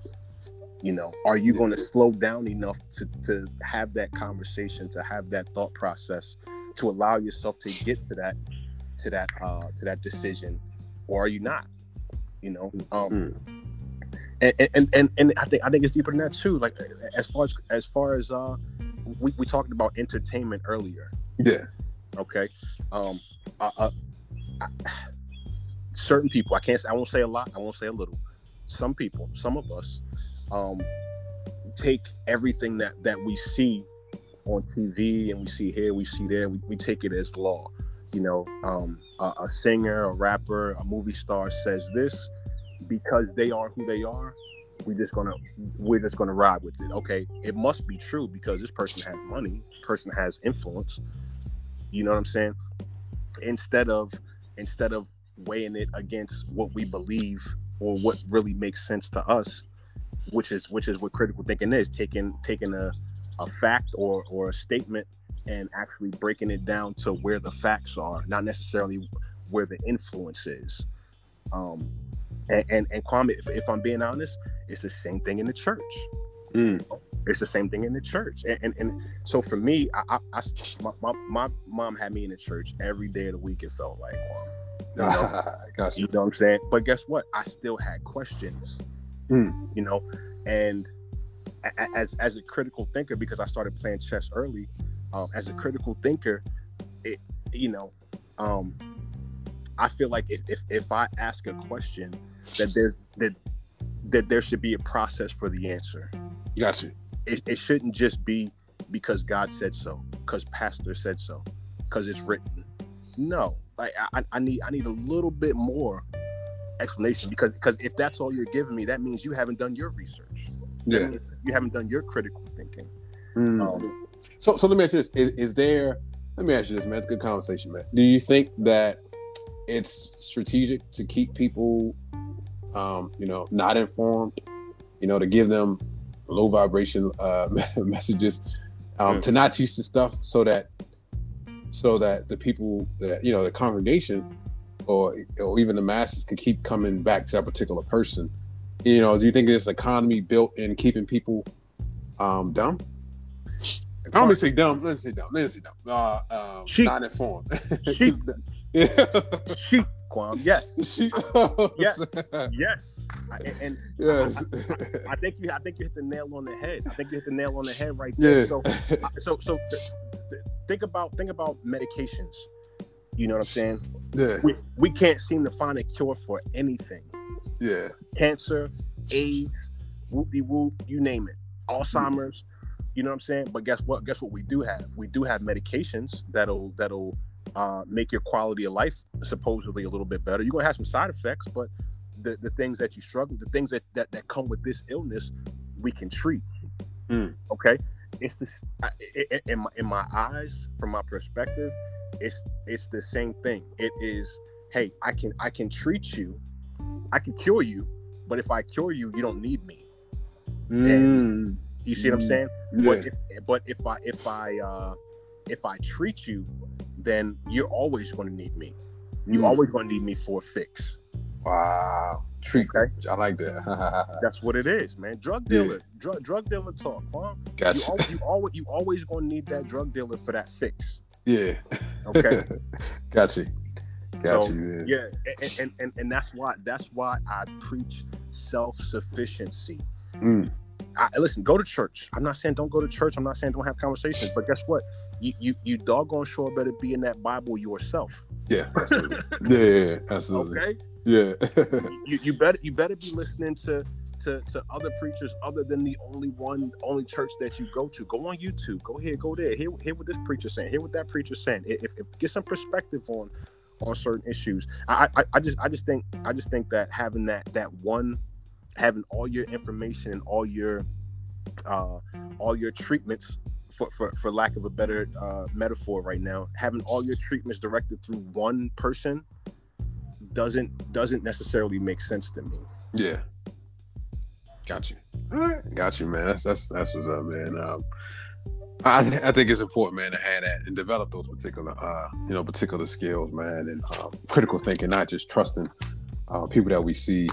You know are you going to slow down enough to to have that conversation to have that thought process to allow yourself to get to that to that uh to that decision or are you not? You know um Mm. and, and and and i think i think it's deeper than that too. Like as far as as far as uh we, we talked about entertainment earlier Yeah. okay. Um uh, uh, I, certain people i can't i won't say a lot i won't say a little. Some people some of us um take everything that that we see on tv and we see here we see there we, we take it as law. You know um a, a singer a rapper a movie star says this because they are who they are we just gonna we're just gonna ride with it. Okay it must be true because this person has money person has influence you know what i'm saying? Instead of instead of weighing it against what we believe or what really makes sense to us which is which is what critical thinking is taking taking a, a fact or or a statement and actually breaking it down to where the facts are not necessarily where the influence is. Um and and, and Kwame, if, if i'm being honest it's the same thing in the church. Mm. It's the same thing in the church and and, and so for me I, I, I my, my, my mom had me in the church every day of the week it felt like you know? gotcha. You know what I'm saying? But guess what? I still had questions. Hmm. You know, and as as a critical thinker, because I started playing chess early, um, as a critical thinker, it you know, um, I feel like if, if if I ask a question, that there that that there should be a process for the answer. You got Gotcha. It, it shouldn't just be because God said so, because Pastor said so, because it's written. No, like I, I need I need a little bit more explanation because because if that's all you're giving me, that means you haven't done your research. Yeah. you haven't done your critical thinking. Mm. Um, So, so let me ask you this: is, is there? Let me ask you this, man. It's a good conversation, man. Do you think that it's strategic to keep people, um, you know, not informed? You know, to give them low vibration uh, messages, um, Mm. to not teach the stuff so that so that the people that you know the congregation or or even the masses can keep coming back to that particular person. You know, do you think this economy built in keeping people um, dumb? I don't mean to say dumb. Let me say dumb. Let me say dumb. Uh, um, not informed. Sheep. yeah. Quam. Yes, Sheep. Oh, yes. yes. I, and yes. I think you, I think you hit the nail on the head. I think you hit the nail on the head right there. yeah. So, so, so th- th- think about, think about medications. You know what I'm saying? yeah. We, we can't seem to find a cure for anything. Yeah. Cancer, AIDS, whoop de whoop, you name it. Alzheimer's. You know what I'm saying? But guess what? Guess what we do have? We do have medications that'll that'll uh, make your quality of life supposedly a little bit better. You're gonna have some side effects, but the, the things that you struggle, the things that, that that come with this illness, we can treat. Mm. Okay, it's this I- in my in my eyes, from my perspective, it's it's the same thing. It is, hey, I can I can treat you, I can cure you, but if I cure you, you don't need me. Mm. You see what I'm saying? Yeah. But if, but if I if I uh if I treat you, then you're always going to need me. You're Mm. always going to need me for a fix. Wow. Treat. Okay. I like that. That's what it is, man. Drug Yeah. dealer, drug drug dealer talk, huh? You gotcha. always, you always you always going to need that drug dealer for that fix. Yeah. Okay. gotcha. Gotcha. So, man. yeah, and, and and and that's why that's why I preach self sufficiency. Mm. I, listen, go to church. I'm not saying don't go to church. I'm not saying don't have conversations. But guess what? You you you doggone sure better be in that Bible yourself. Yeah. Absolutely. yeah. yeah, Absolutely. Okay. Yeah. You you better you better be listening to to to other preachers other than the only one only church that you go to. Go on YouTube. Go here. Go there. Hear hear what this preacher saying. Hear what that preacher saying. If, if get some perspective on on certain issues. I, I I just I just think I just think that having that that one having all your information and all your uh all your treatments for for, for lack of a better uh metaphor right now having all your treatments directed through one person doesn't doesn't necessarily make sense to me yeah. Got you. All right. Got you, man. That's that's that's what's up, man. Um, I, th- I think it's important, man, to have that and develop those particular, uh, you know, particular skills, man, and um, critical thinking, not just trusting uh, people that we see,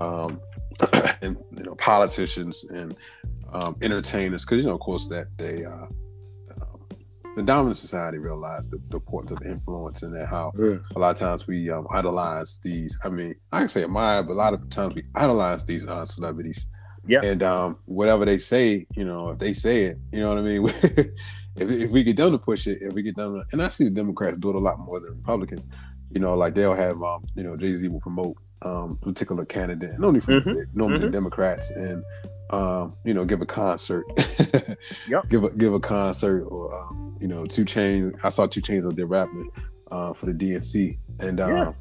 um, and you know, politicians and um, entertainers, because you know, of course, that they, uh, um, the dominant society realized the, the importance of influence and that how a lot of times we um, idolize these. I mean, I can say admire, but a lot of times we idolize these uh, celebrities. Yeah. And um, whatever they say, you know, if they say it, you know what I mean. if, if we get them to push it, if we get them, to, and I see the Democrats do it a lot more than Republicans. You know, like they'll have, um, you know, Jay Z will promote um, a particular candidate, normally from Mhm. normally Mhm. Democrats, and um, you know, give a concert. Yep. Give a give a concert or um, you know, 2 Chainz. I saw 2 Chainz up there rapping uh, for the DNC, and uh, Yeah.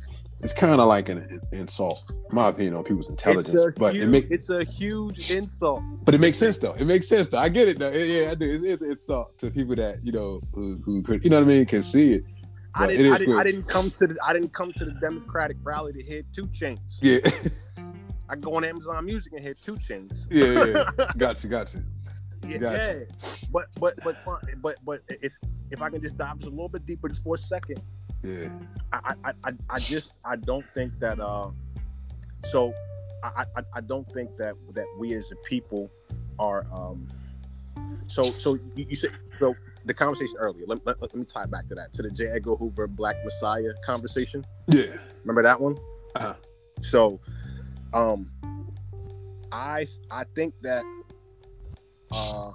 it's kind of like an, an insult, in my opinion, on people's intelligence. it's a but huge, it make it's a huge insult but it makes sense though. It makes sense though. I get it though. Yeah, I do. It's, it's an insult to people that you know who, who could, you know what I mean, can see it. I didn't, I didn't, I didn't come to the I didn't come to the Democratic rally to hear 2 Chainz. Yeah, I go on Amazon Music and hear 2 Chainz. yeah, yeah. yeah. Got you. Yeah, Gotcha. yeah. but but but but but if if I can just dive just a little bit deeper just for a second, Yeah, I I, I, I just I don't think that uh so I, I I don't think that that we as a people are um so so you, you said so the conversation earlier let, let, let me tie back to that to the J. Edgar Hoover Black Messiah conversation yeah. remember that one Uh-huh. so um I I think that uh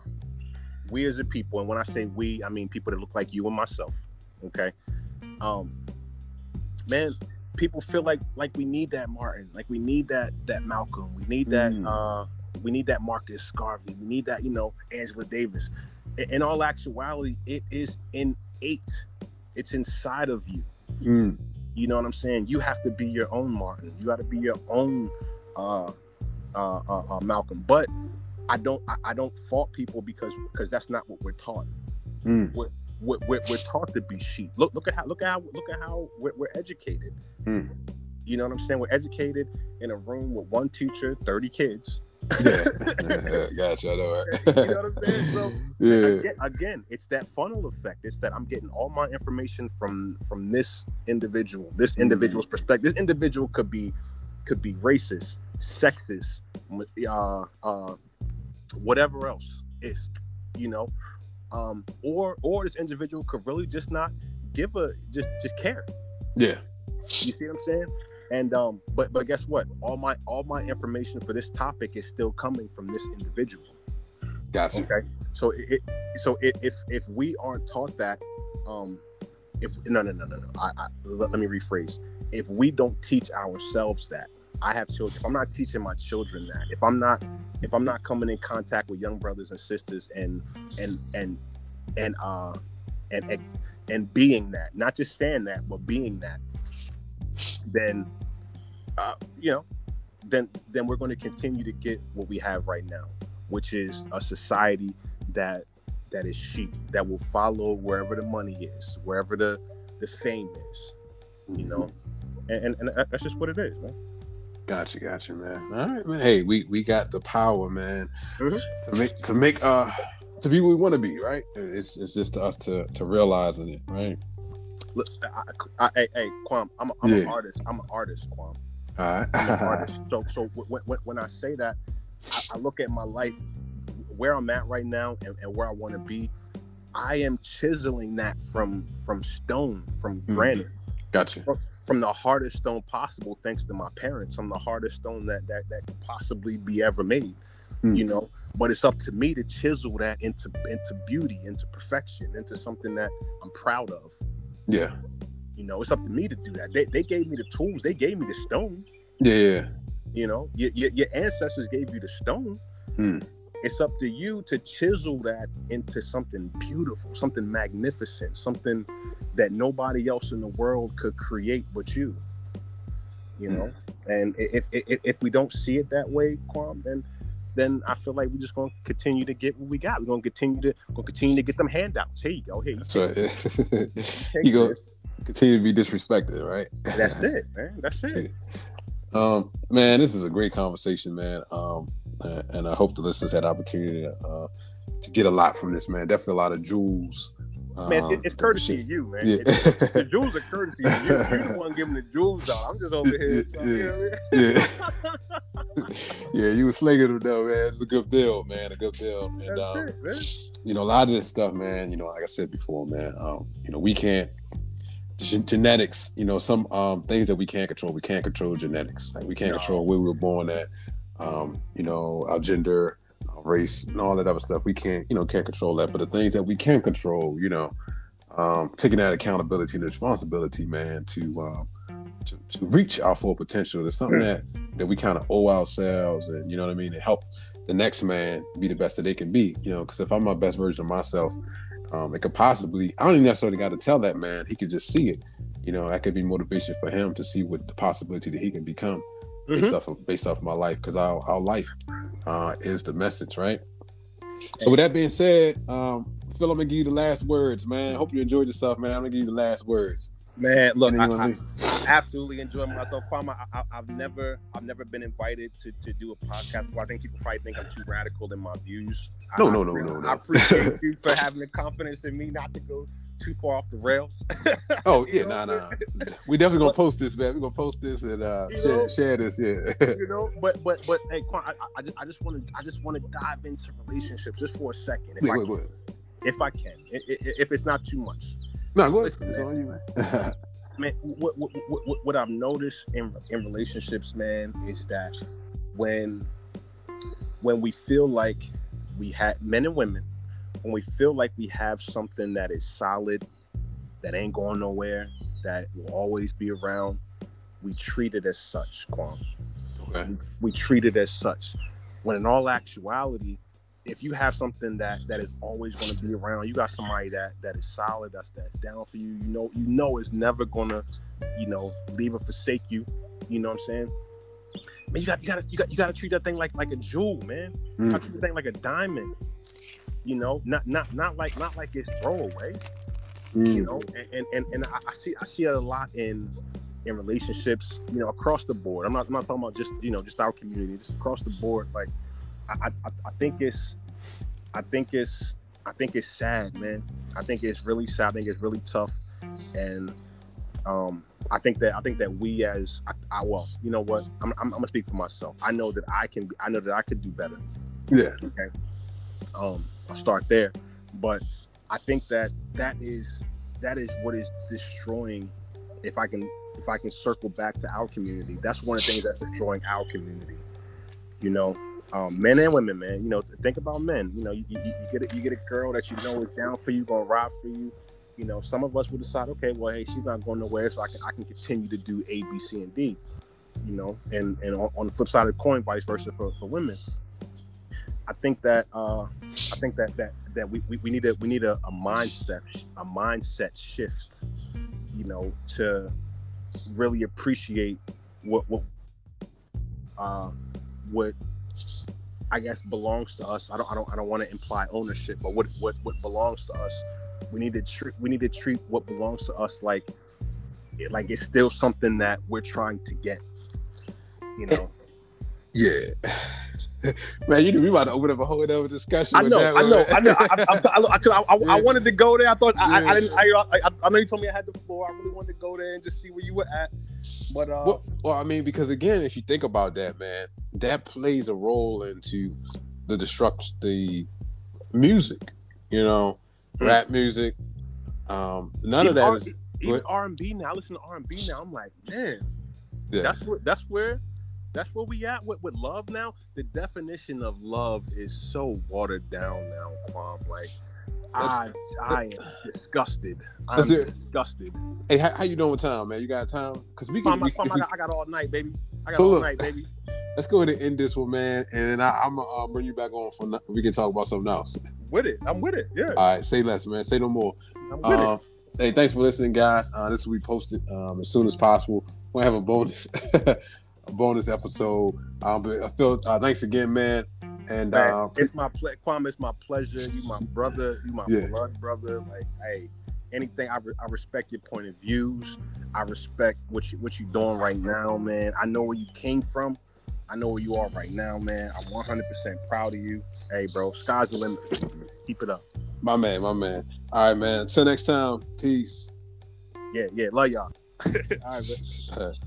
we as a people and when I say we I mean people that look like you and myself okay um man people feel like like we need that Martin like we need that that Malcolm we need that Mm. uh we need that Marcus Garvey we need that you know Angela Davis in, in all actuality it is innate it's inside of you Mm. You know what I'm saying? You have to be your own Martin. You got to be your own uh, uh, uh, uh, Malcolm. But I don't I, I don't fault people because because that's not what we're taught. Mm. We're, we're, we're, we're taught to be sheep. Look look at how look at how look at how we're, we're educated. Mm. You know what I'm saying? We're educated in a room with one teacher, 30 kids. Yeah, gotcha. I know, right? you know what I'm saying? So yeah. Again, again, it's that funnel effect. It's that I'm getting all my information from from this individual, this Mm-hmm. individual's perspective. This individual could be could be racist, sexist, uh, uh, whatever else is, you know, um, or or this individual could really just not give a just just care. Yeah. You see what I'm saying? And um, but but guess what? All my all my information for this topic is still coming from this individual. Gotcha. Okay. So it, so it, if if we aren't taught that, um, if no no no no no, I, I let, let me rephrase. If we don't teach ourselves that, I have children. If I'm not teaching my children that, if I'm not if I'm not coming in contact with young brothers and sisters and and and and uh and and, and being that, not just saying that, but being that, then uh, you know, then then we're going to continue to get what we have right now, which is a society that that is sheep that will follow wherever the money is, wherever the the fame is, you know, and, and, and that's just what it is, man. Gotcha, gotcha, man. All right, man. Hey, we we got the power, man, Mhm. to make to make uh to be what we want to be, right? It's it's just to us to to realizing it, right? Look, I, I, I, hey, hey, Quam, I'm, a, I'm an artist. I'm an artist, Quam. All right. I'm an artist. So, so when, when, when I say that, I, I look at my life, where I'm at right now, and, and where I want to be. I am chiseling that from from stone, from Mhm. granite, gotcha. from the hardest stone possible, thanks to my parents. I'm the hardest stone that that that could possibly be ever made. Mm. You know, but it's up to me to chisel that into into beauty, into perfection, into something that I'm proud of. Yeah. You know, it's up to me to do that. They, they gave me the tools. They gave me the stone. Yeah. Yeah. You know, your, your, your ancestors gave you the stone. Hmm. It's up to you to chisel that into something beautiful, something magnificent, something that nobody else in the world could create but you. You know, and if, if if we don't see it that way, Kwam, then then I feel like we're just gonna continue to get what we got. We're gonna continue to gonna continue to get them handouts. Here you go. Here you That's right. you go this. continue to be disrespected, right? That's it, man. That's it. Um, man, this is a great conversation, man. Um, and I hope the listeners had opportunity to, uh, to get a lot from this, man. Definitely a lot of jewels. Man, um, it's courtesy of you, man. Yeah. The jewels are courtesy of you. You're the one giving the jewels out. I'm just over here. Yeah, you know what I mean? yeah. yeah, you were slinging them though, man. It's a good build, man. A good build. And um, it, you know, a lot of this stuff, man, you know, like I said before, man, um, you know, we can't gen- genetics, you know, some um things that we can't control. We can't control genetics. Like we can't No. control where we were born at, um, you know, our gender, race, and all that other stuff. We can't, you know, can't control that. But the things that we can control, you know, um, taking that accountability and responsibility, man, to um to, to reach our full potential is something that that we kind of owe ourselves and you know what I mean, to help the next man be the best that they can be. You know, because if I'm my best version of myself, um, it could possibly I don't even necessarily got to tell that man. He could just see it. You know, that could be motivation for him to see what the possibility that he can become based Mhm. off of based off of my life. Because our our life uh, is the message, right? So with that being said, um, Phil, I'm gonna give you the last words, man. Hope you enjoyed yourself, man. I'm gonna give you the last words. Man, look, I, I absolutely enjoy myself. Kwame, I, I, I've never, I've never been invited to, to do a podcast. before. I think people probably think I'm too radical in my views. I- No, I no, no, appre- no, no. I appreciate you for having the confidence in me not to go too far off the rails. Oh yeah, nah, nah. We definitely gonna But- post this, man. We gonna post this and uh, share, know? share this. Yeah. you know, but but but hey, Quan, I, I- just I just want to I just want to dive into relationships just for a second, if wait, I wait, can, wait. if I can, if it's not too much. No, go ahead. It's man. on you, man. man what, what, what, what- what i've noticed in in relationships man is that when when we feel like we had men and women when we feel like we have something that is solid that ain't going nowhere that will always be around we treat it as such Kwame. okay. we treat it as such when in all actuality if you have something that that is always going to be around you got somebody that that is solid that's that's down for you you know you know is never gonna you know leave or forsake you you know what i'm saying man you got you got you got you got to treat that thing like like a jewel man you got to Mm. treat that thing like a diamond you know not not not like not like it's throwaway Mm. you know and and, and, and I, I see i see it a lot in in relationships you know across the board i'm not I'm not talking about just you know just our community just across the board like I, I, I think it's, I think it's, I think it's sad, man. I think it's really sad. I think it's really tough, and um, I think that I think that we as I, I well, you know what? I'm, I'm, I'm, gonna speak for myself. I know that I can. I know that I could do better. Yeah. Okay. Um, I'll start there, but I think that that is that is what is destroying. If I can if I can circle back to our community, that's one of the things that's destroying our community. You know, um, men and women, man. You know, think about men. You know, you, you, you get a, you get a girl that you know is down for you, gonna ride for you. You know, some of us will decide, okay, well, hey, she's not going nowhere, so I can I can continue to do A, B, C, and D. You know, and and on, on the flip side of the coin, vice versa for, for women. I think that uh, I think that that that we, we, we need a we need a, a mindset a mindset shift, you know, to really appreciate what what uh, what I guess belongs to us. I don't I don't I don't want to imply ownership, but what what what belongs to us, we need to treat we need to treat what belongs to us like like it's still something that we're trying to get. You know. Yeah. Man, you know we about to open up a whole other discussion. I know, that, I know. I know. I, I, I, I, I, I wanted to go there. I thought I, I, I didn't. I, I, I know you told me I had the floor. I really wanted to go there and just see where you were at. But uh, Well, well, I mean, because again, if you think about that, man, that plays a role into the destruction, the music, you know, Hmm. rap music. Um, none of even that R- is R and B now. I listen to R and B now. I'm like, man, Yeah. that's where that's where that's where we at with, with love now. The definition of love is so watered down now, Kwam. Like, I I am disgusted. I'm it. disgusted. Hey, how, how you doing with time, man? You got time? Because we can. We- I, we- got, I got all night, baby. I got So all look. night, baby. let's go ahead and end this one, man, and then I, I'm gonna uh, bring you back on for. no- We can talk about something else. With it, I'm with it. Yeah, All right, say less, man. Say no more. I'm with Um, hey, thanks for listening, guys. Uh, this will be posted um, as soon as possible. We'll have a bonus, a bonus episode. Um, but I feel uh, thanks again, man. And Man, uh, it's my ple- Kwame. It's my pleasure. You my brother. You my Yeah. blood brother. Like, hey, anything. I, re- I respect your point of views. I respect what you what you doing right now, man. I know where you came from. I know where you are right now, man. I'm 100 percent proud of you. Hey, bro, sky's the limit. Keep it up. my man, my man. All right, man. Until next time. Peace. Yeah, yeah. Love y'all. All right, man.